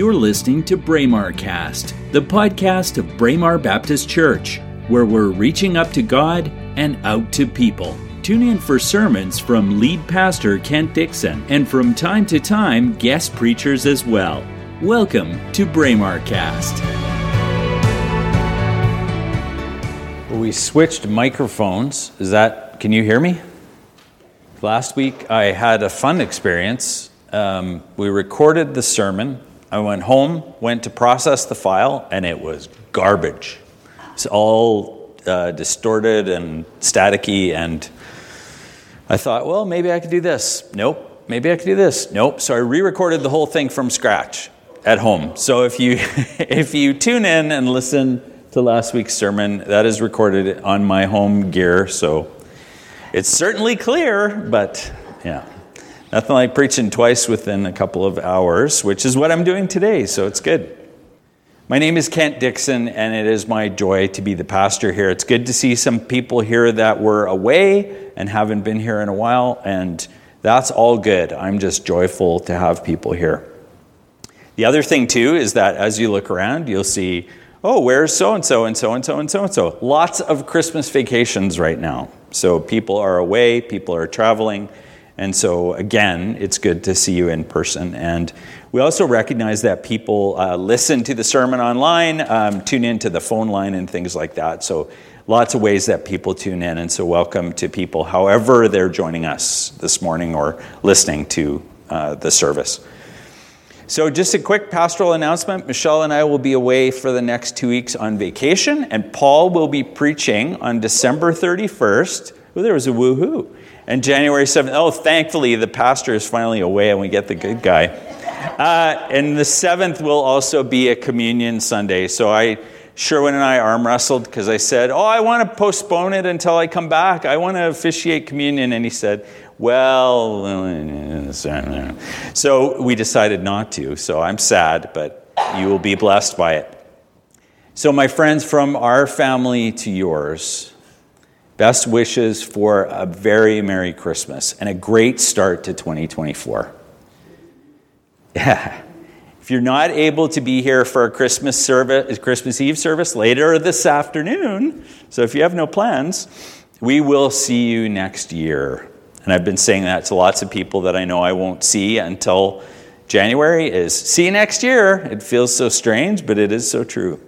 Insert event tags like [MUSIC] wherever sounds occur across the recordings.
You're listening to Braemar Cast, the podcast of Braemar Baptist Church, where we're reaching up to God and out to people. Tune in for sermons from lead pastor Kent Dixon and from time to time guest preachers as well. Welcome to Braemar Cast. We switched microphones. Is that, can you hear me? Last week I had a fun experience. Um, we recorded the sermon I went home, went to process the file, and it was garbage. It's all uh, distorted and staticky, and I thought, well, maybe I could do this. Nope. Maybe I could do this. Nope. So I re-recorded the whole thing from scratch at home. So if you [LAUGHS] if you tune in and listen to last week's sermon, that is recorded on my home gear. So it's certainly clear, but yeah. Nothing like preaching twice within a couple of hours, which is what I'm doing today, so it's good. My name is Kent Dixon, and it is my joy to be the pastor here. It's good to see some people here that were away and haven't been here in a while, and that's all good. I'm just joyful to have people here. The other thing, too, is that as you look around, you'll see, oh, where's so and so and so and so and so and so? Lots of Christmas vacations right now. So people are away, people are traveling. And so, again, it's good to see you in person. And we also recognize that people uh, listen to the sermon online, um, tune into the phone line, and things like that. So, lots of ways that people tune in. And so, welcome to people, however, they're joining us this morning or listening to uh, the service. So, just a quick pastoral announcement Michelle and I will be away for the next two weeks on vacation, and Paul will be preaching on December 31st. Oh, there was a woohoo. And January 7th, oh, thankfully the pastor is finally away and we get the good guy. Uh, and the 7th will also be a communion Sunday. So I, Sherwin and I arm wrestled because I said, Oh, I want to postpone it until I come back. I want to officiate communion. And he said, Well, [LAUGHS] so we decided not to. So I'm sad, but you will be blessed by it. So, my friends, from our family to yours, Best wishes for a very Merry Christmas and a great start to 2024. Yeah. If you're not able to be here for a Christmas service, Christmas Eve service later this afternoon, so if you have no plans, we will see you next year. And I've been saying that to lots of people that I know I won't see until January is see you next year. It feels so strange, but it is so true.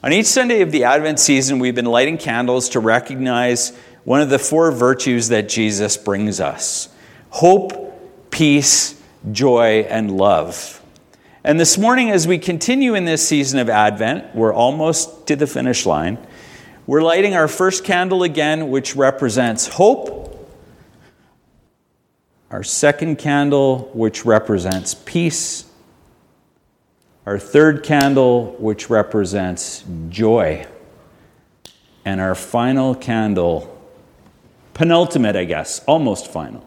On each Sunday of the Advent season, we've been lighting candles to recognize one of the four virtues that Jesus brings us hope, peace, joy, and love. And this morning, as we continue in this season of Advent, we're almost to the finish line. We're lighting our first candle again, which represents hope. Our second candle, which represents peace our third candle, which represents joy, and our final candle, penultimate, I guess, almost final,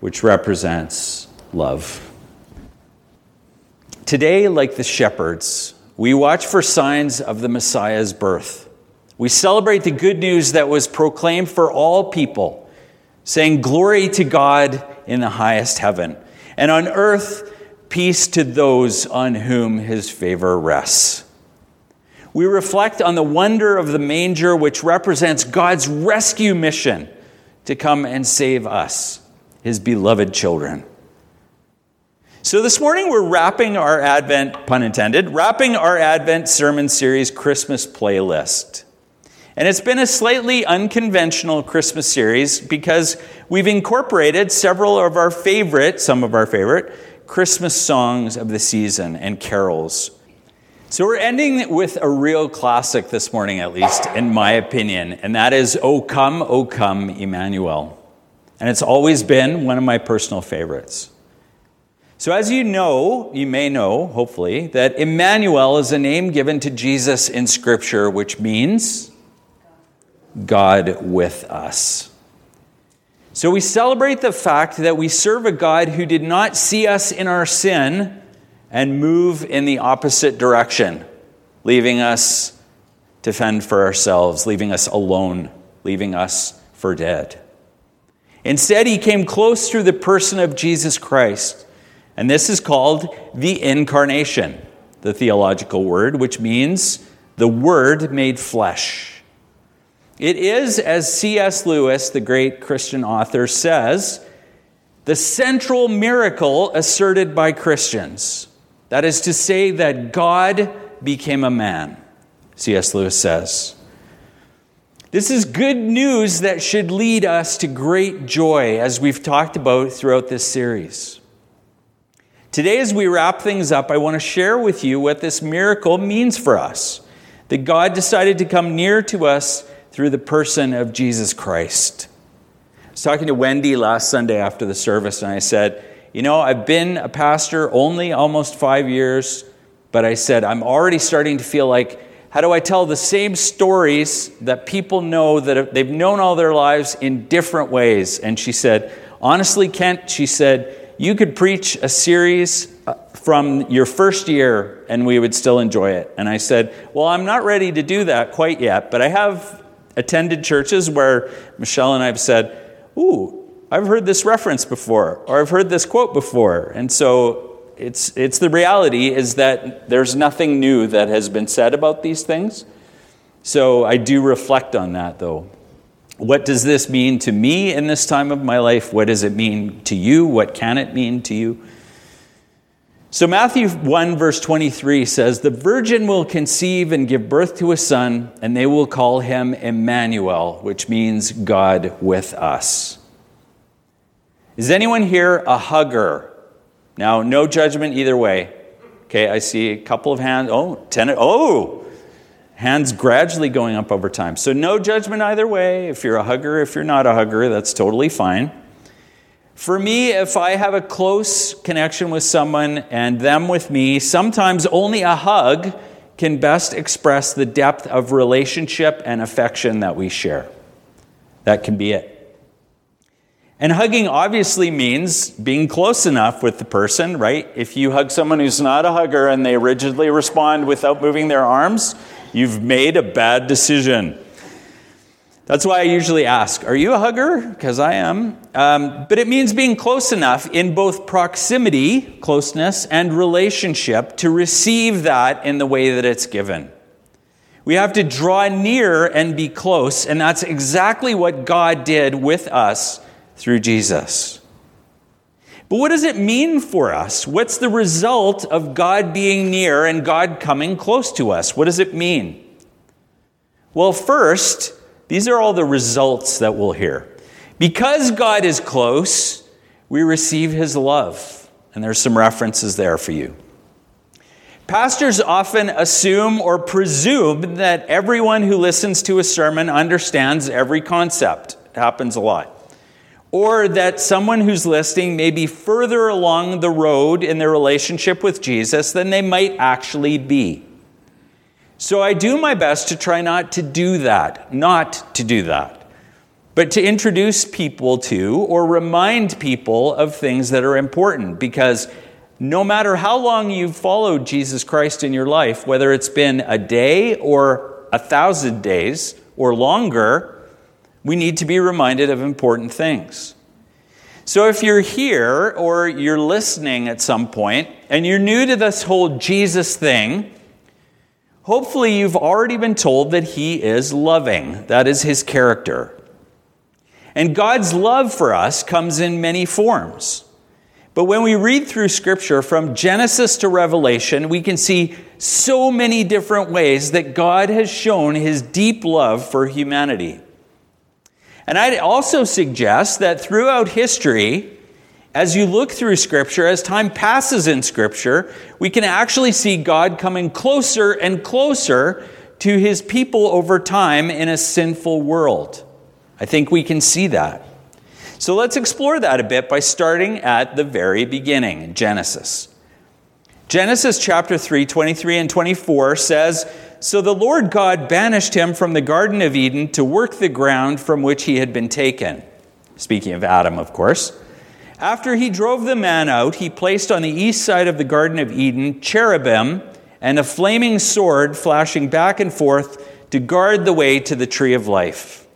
which represents love. Today, like the shepherds, we watch for signs of the Messiah's birth. We celebrate the good news that was proclaimed for all people, saying, Glory to God in the highest heaven, and on earth, peace to those on whom his favor rests. We reflect on the wonder of the manger, which represents God's rescue mission to come and save us, his beloved children. So, this morning we're wrapping our Advent, pun intended, wrapping our Advent sermon series Christmas playlist. And it's been a slightly unconventional Christmas series because we've incorporated several of our favorite, some of our favorite, Christmas songs of the season and carols. So we're ending with a real classic this morning, at least in my opinion, and that is O Come, O Come, Emmanuel. And it's always been one of my personal favorites. So, as you know, you may know, hopefully, that Emmanuel is a name given to Jesus in Scripture, which means God with us. So we celebrate the fact that we serve a God who did not see us in our sin and move in the opposite direction, leaving us to fend for ourselves, leaving us alone, leaving us for dead. Instead, he came close through the person of Jesus Christ And this is called the incarnation, the theological word, which means the Word made flesh. It is, as C.S. Lewis, the great Christian author, says, the central miracle asserted by Christians. That is to say, that God became a man, C.S. Lewis says. This is good news that should lead us to great joy, as we've talked about throughout this series. Today, as we wrap things up, I want to share with you what this miracle means for us that God decided to come near to us through the person of Jesus Christ. I was talking to Wendy last Sunday after the service, and I said, You know, I've been a pastor only almost five years, but I said, I'm already starting to feel like how do I tell the same stories that people know that they've known all their lives in different ways? And she said, Honestly, Kent, she said, you could preach a series uh, from your first year and we would still enjoy it. And I said, Well, I'm not ready to do that quite yet, but I have attended churches where Michelle and I have said, Ooh, I've heard this reference before, or I've heard this quote before. And so it's, it's the reality is that there's nothing new that has been said about these things. So I do reflect on that, though. What does this mean to me in this time of my life? What does it mean to you? What can it mean to you? So, Matthew 1, verse 23 says, The virgin will conceive and give birth to a son, and they will call him Emmanuel, which means God with us. Is anyone here a hugger? Now, no judgment either way. Okay, I see a couple of hands. Oh, ten. Oh, hands gradually going up over time. So, no judgment either way. If you're a hugger, if you're not a hugger, that's totally fine. For me, if I have a close connection with someone and them with me, sometimes only a hug can best express the depth of relationship and affection that we share. That can be it. And hugging obviously means being close enough with the person, right? If you hug someone who's not a hugger and they rigidly respond without moving their arms, you've made a bad decision. That's why I usually ask, Are you a hugger? Because I am. Um, but it means being close enough in both proximity, closeness, and relationship to receive that in the way that it's given. We have to draw near and be close, and that's exactly what God did with us through Jesus. But what does it mean for us? What's the result of God being near and God coming close to us? What does it mean? Well, first, these are all the results that we'll hear. Because God is close, we receive his love. And there's some references there for you. Pastors often assume or presume that everyone who listens to a sermon understands every concept. It happens a lot or that someone who's listening may be further along the road in their relationship with Jesus than they might actually be. So I do my best to try not to do that, not to do that, but to introduce people to or remind people of things that are important because no matter how long you've followed Jesus Christ in your life, whether it's been a day or a thousand days or longer, we need to be reminded of important things. So, if you're here or you're listening at some point and you're new to this whole Jesus thing, hopefully you've already been told that He is loving. That is His character. And God's love for us comes in many forms. But when we read through Scripture from Genesis to Revelation, we can see so many different ways that God has shown His deep love for humanity. And I'd also suggest that throughout history, as you look through Scripture, as time passes in Scripture, we can actually see God coming closer and closer to his people over time in a sinful world. I think we can see that. So let's explore that a bit by starting at the very beginning, Genesis. Genesis chapter 3, 23 and 24 says, so the Lord God banished him from the Garden of Eden to work the ground from which he had been taken. Speaking of Adam, of course. After he drove the man out, he placed on the east side of the Garden of Eden cherubim and a flaming sword flashing back and forth to guard the way to the tree of life.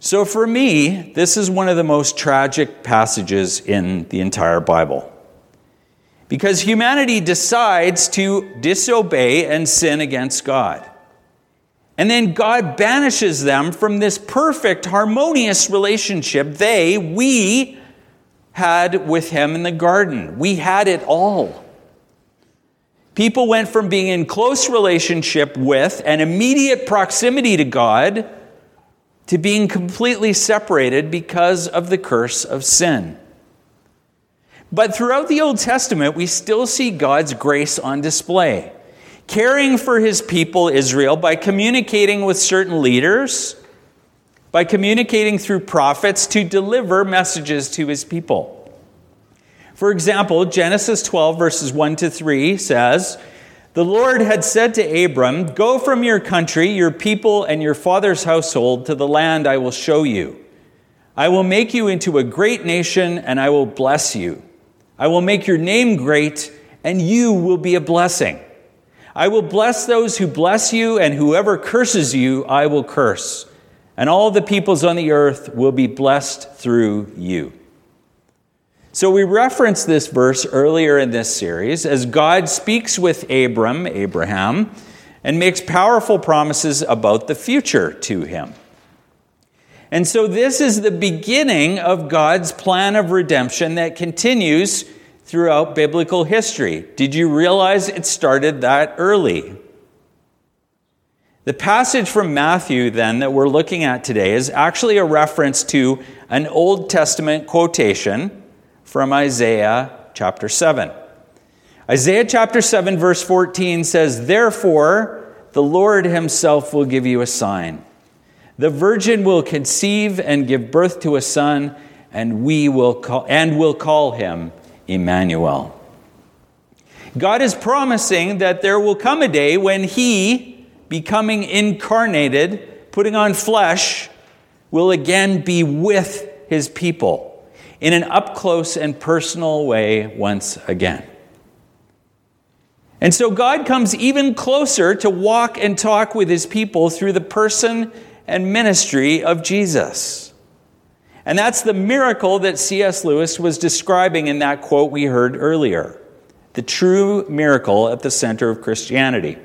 So, for me, this is one of the most tragic passages in the entire Bible. Because humanity decides to disobey and sin against God. And then God banishes them from this perfect, harmonious relationship they, we, had with Him in the garden. We had it all. People went from being in close relationship with and immediate proximity to God to being completely separated because of the curse of sin. But throughout the Old Testament, we still see God's grace on display caring for his people Israel by communicating with certain leaders, by communicating through prophets to deliver messages to his people. For example, Genesis 12, verses 1 to 3 says, The Lord had said to Abram, Go from your country, your people, and your father's household to the land I will show you. I will make you into a great nation, and I will bless you. I will make your name great, and you will be a blessing. I will bless those who bless you, and whoever curses you, I will curse. And all the peoples on the earth will be blessed through you. So we referenced this verse earlier in this series as God speaks with Abram, Abraham, and makes powerful promises about the future to him. And so this is the beginning of God's plan of redemption that continues throughout biblical history. Did you realize it started that early? The passage from Matthew, then, that we're looking at today is actually a reference to an Old Testament quotation from Isaiah chapter 7. Isaiah chapter 7, verse 14 says, Therefore, the Lord himself will give you a sign. The virgin will conceive and give birth to a son, and we will call, and will call him Emmanuel. God is promising that there will come a day when He, becoming incarnated, putting on flesh, will again be with His people in an up close and personal way once again. And so God comes even closer to walk and talk with His people through the person and ministry of Jesus. And that's the miracle that C.S. Lewis was describing in that quote we heard earlier the true miracle at the center of Christianity.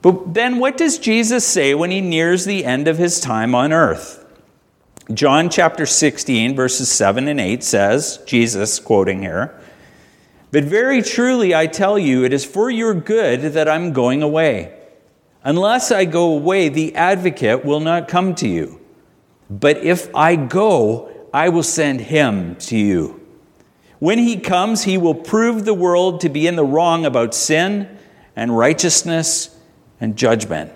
But then, what does Jesus say when he nears the end of his time on earth? John chapter 16, verses 7 and 8 says, Jesus quoting here, But very truly I tell you, it is for your good that I'm going away. Unless I go away, the advocate will not come to you. But if I go, I will send him to you. When he comes, he will prove the world to be in the wrong about sin and righteousness and judgment.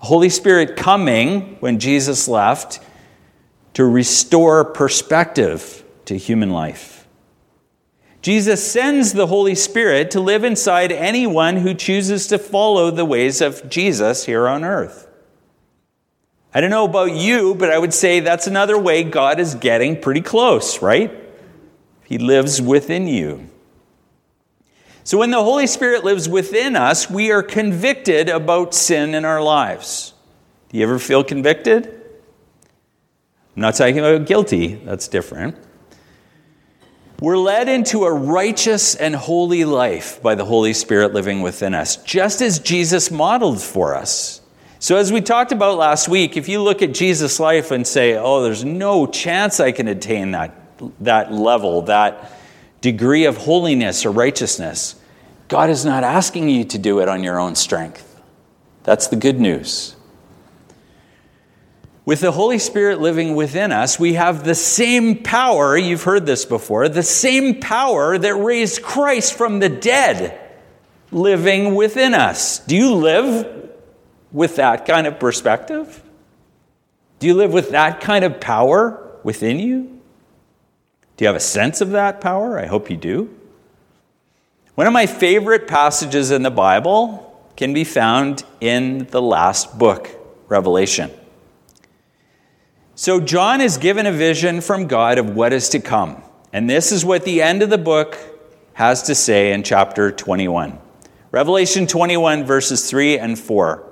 The Holy Spirit coming when Jesus left to restore perspective to human life. Jesus sends the Holy Spirit to live inside anyone who chooses to follow the ways of Jesus here on earth. I don't know about you, but I would say that's another way God is getting pretty close, right? He lives within you. So when the Holy Spirit lives within us, we are convicted about sin in our lives. Do you ever feel convicted? I'm not talking about guilty, that's different. We're led into a righteous and holy life by the Holy Spirit living within us, just as Jesus modeled for us. So, as we talked about last week, if you look at Jesus' life and say, oh, there's no chance I can attain that, that level, that degree of holiness or righteousness, God is not asking you to do it on your own strength. That's the good news. With the Holy Spirit living within us, we have the same power, you've heard this before, the same power that raised Christ from the dead living within us. Do you live with that kind of perspective? Do you live with that kind of power within you? Do you have a sense of that power? I hope you do. One of my favorite passages in the Bible can be found in the last book, Revelation. So, John is given a vision from God of what is to come. And this is what the end of the book has to say in chapter 21. Revelation 21, verses 3 and 4.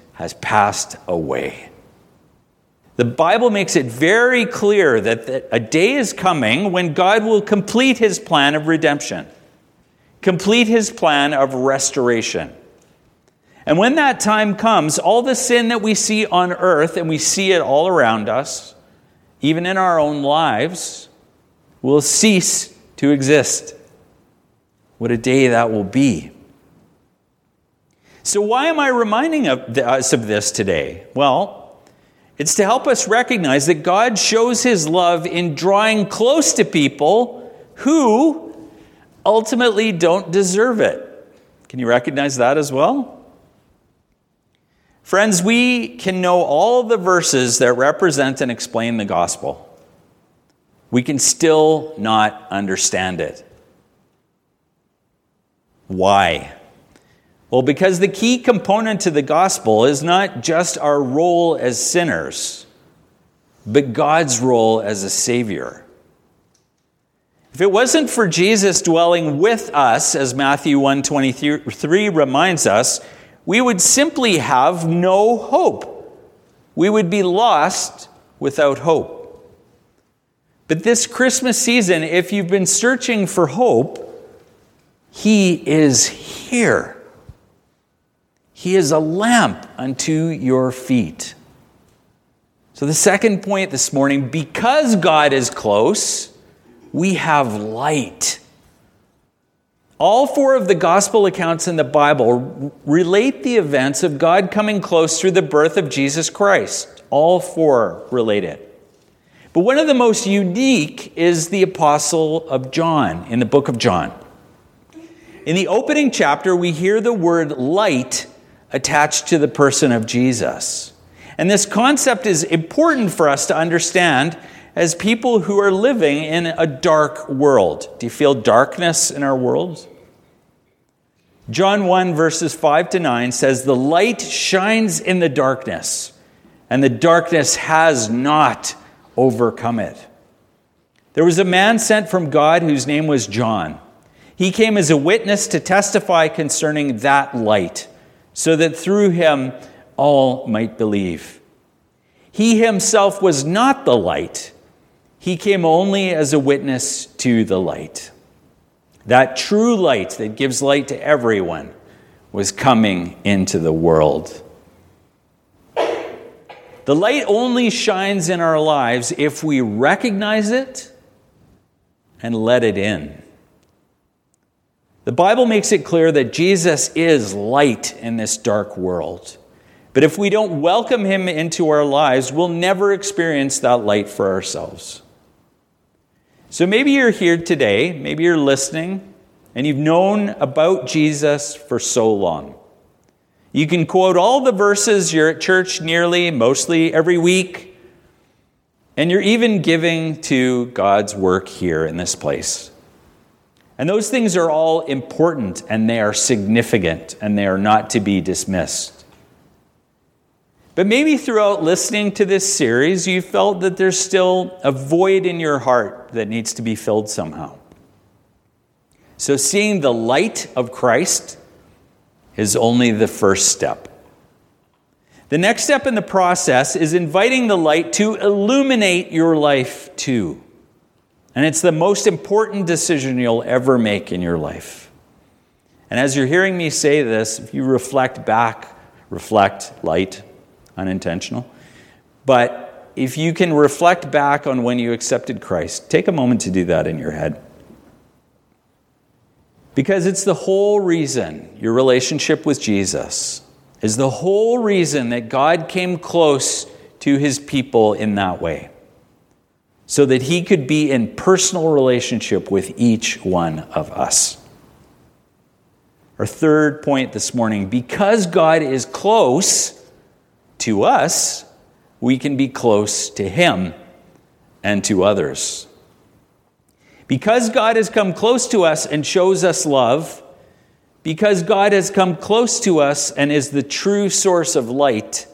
has passed away. The Bible makes it very clear that a day is coming when God will complete his plan of redemption, complete his plan of restoration. And when that time comes, all the sin that we see on earth, and we see it all around us, even in our own lives, will cease to exist. What a day that will be. So, why am I reminding us of this today? Well, it's to help us recognize that God shows his love in drawing close to people who ultimately don't deserve it. Can you recognize that as well? Friends, we can know all the verses that represent and explain the gospel. We can still not understand it. Why? Well, because the key component to the gospel is not just our role as sinners, but God's role as a savior. If it wasn't for Jesus dwelling with us, as Matthew 123 reminds us, we would simply have no hope. We would be lost without hope. But this Christmas season, if you've been searching for hope, He is here. He is a lamp unto your feet. So, the second point this morning because God is close, we have light. All four of the gospel accounts in the Bible relate the events of God coming close through the birth of Jesus Christ. All four relate it. But one of the most unique is the Apostle of John in the book of John. In the opening chapter, we hear the word light attached to the person of Jesus. And this concept is important for us to understand as people who are living in a dark world. Do you feel darkness in our world? John 1, verses 5 to 9 says, The light shines in the darkness, and the darkness has not overcome it. There was a man sent from God whose name was John. He came as a witness to testify concerning that light, so that through him all might believe. He himself was not the light, he came only as a witness to the light. That true light that gives light to everyone was coming into the world. The light only shines in our lives if we recognize it and let it in. The Bible makes it clear that Jesus is light in this dark world. But if we don't welcome him into our lives, we'll never experience that light for ourselves. So maybe you're here today, maybe you're listening, and you've known about Jesus for so long. You can quote all the verses, you're at church nearly, mostly every week, and you're even giving to God's work here in this place. And those things are all important and they are significant and they are not to be dismissed. But maybe throughout listening to this series, you felt that there's still a void in your heart that needs to be filled somehow. So, seeing the light of Christ is only the first step. The next step in the process is inviting the light to illuminate your life too. And it's the most important decision you'll ever make in your life. And as you're hearing me say this, if you reflect back, reflect, light, unintentional. But if you can reflect back on when you accepted Christ, take a moment to do that in your head. Because it's the whole reason your relationship with Jesus is the whole reason that God came close to his people in that way. So that he could be in personal relationship with each one of us. Our third point this morning because God is close, to us, we can be close to Him and to others. Because God has come close to us and shows us love, because God has come close to us and is the true source of light,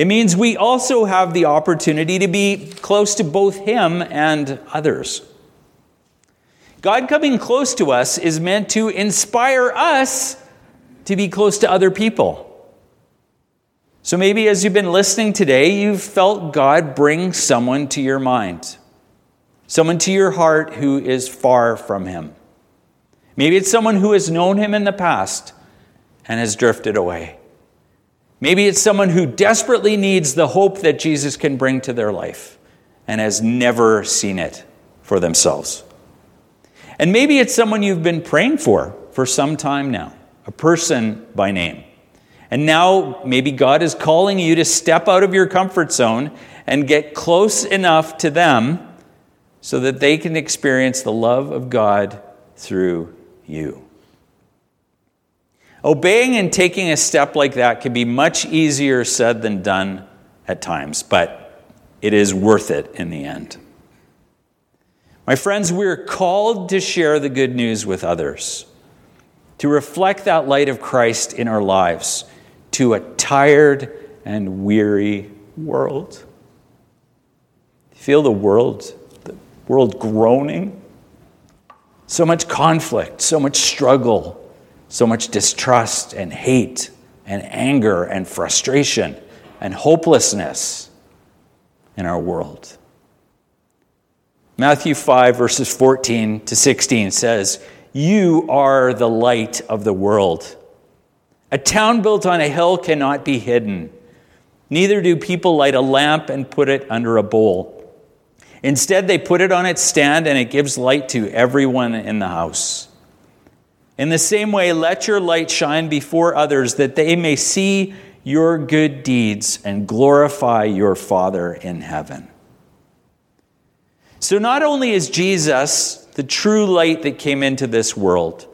it means we also have the opportunity to be close to both Him and others. God coming close to us is meant to inspire us to be close to other people. So maybe as you've been listening today, you've felt God bring someone to your mind, someone to your heart who is far from Him. Maybe it's someone who has known Him in the past and has drifted away. Maybe it's someone who desperately needs the hope that Jesus can bring to their life and has never seen it for themselves. And maybe it's someone you've been praying for for some time now, a person by name. And now maybe God is calling you to step out of your comfort zone and get close enough to them so that they can experience the love of God through you. Obeying and taking a step like that can be much easier said than done at times, but it is worth it in the end. My friends, we're called to share the good news with others, to reflect that light of Christ in our lives to a tired and weary world. Feel the world, the world groaning. So much conflict, so much struggle, so much distrust and hate and anger and frustration and hopelessness in our world. Matthew 5, verses 14 to 16 says, You are the light of the world. A town built on a hill cannot be hidden. Neither do people light a lamp and put it under a bowl. Instead, they put it on its stand and it gives light to everyone in the house. In the same way, let your light shine before others that they may see your good deeds and glorify your Father in heaven. So, not only is Jesus the true light that came into this world,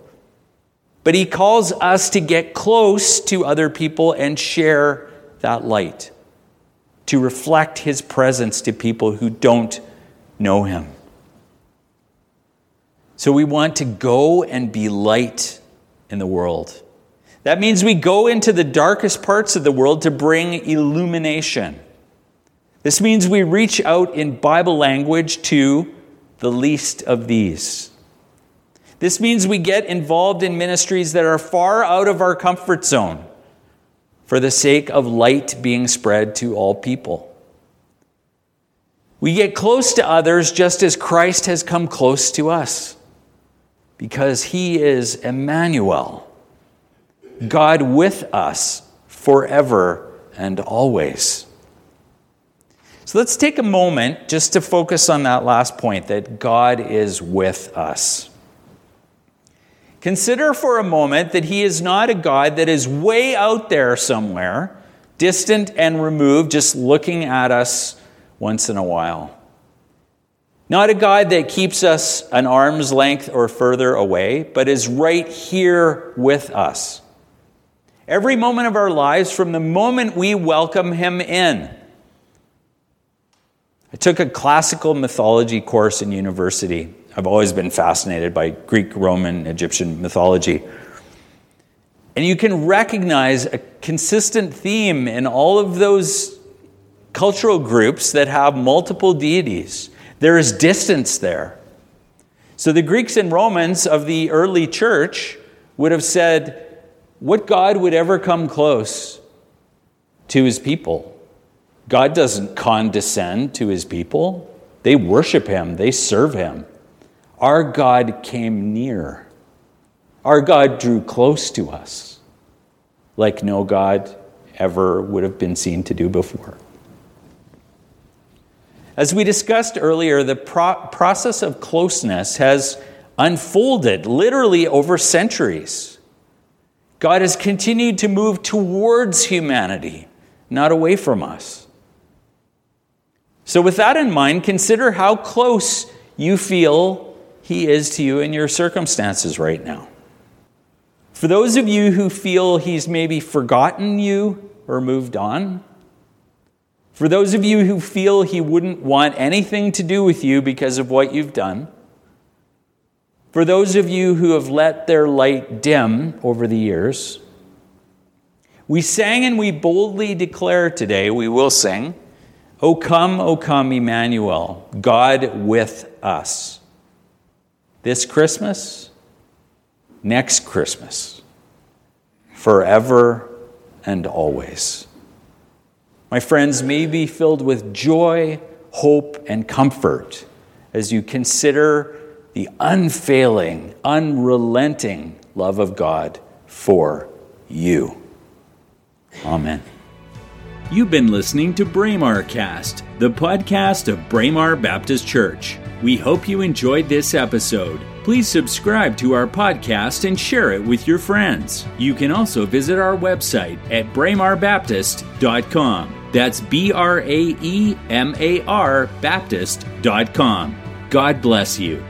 but he calls us to get close to other people and share that light, to reflect his presence to people who don't know him. So we want to go and be light in the world. That means we go into the darkest parts of the world to bring illumination. This means we reach out in Bible language to the least of these. This means we get involved in ministries that are far out of our comfort zone for the sake of light being spread to all people. We get close to others just as Christ has come close to us because he is Emmanuel, God with us forever and always. So let's take a moment just to focus on that last point that God is with us. Consider for a moment that He is not a God that is way out there somewhere, distant and removed, just looking at us once in a while. Not a God that keeps us an arm's length or further away, but is right here with us. Every moment of our lives, from the moment we welcome Him in. I took a classical mythology course in university. I've always been fascinated by Greek, Roman, Egyptian mythology. And you can recognize a consistent theme in all of those cultural groups that have multiple deities. There is distance there. So the Greeks and Romans of the early church would have said, What God would ever come close to his people? God doesn't condescend to his people. They worship him, they serve him. Our God came near. Our God drew close to us like no God ever would have been seen to do before. As we discussed earlier, the pro- process of closeness has unfolded literally over centuries. God has continued to move towards humanity, not away from us. So, with that in mind, consider how close you feel he is to you in your circumstances right now. For those of you who feel He's maybe forgotten you or moved on. For those of you who feel He wouldn't want anything to do with you because of what you've done. For those of you who have let their light dim over the years. We sang and we boldly declare today, we will sing, O come, O come, Emmanuel, God with us. This Christmas, next Christmas, forever and always. My friends, may be filled with joy, hope, and comfort as you consider the unfailing, unrelenting love of God for you. Amen. You've been listening to Braemar Cast, the podcast of Braemar Baptist Church. We hope you enjoyed this episode. Please subscribe to our podcast and share it with your friends. You can also visit our website at braemarbaptist.com. That's B R A E M A R Baptist.com. God bless you.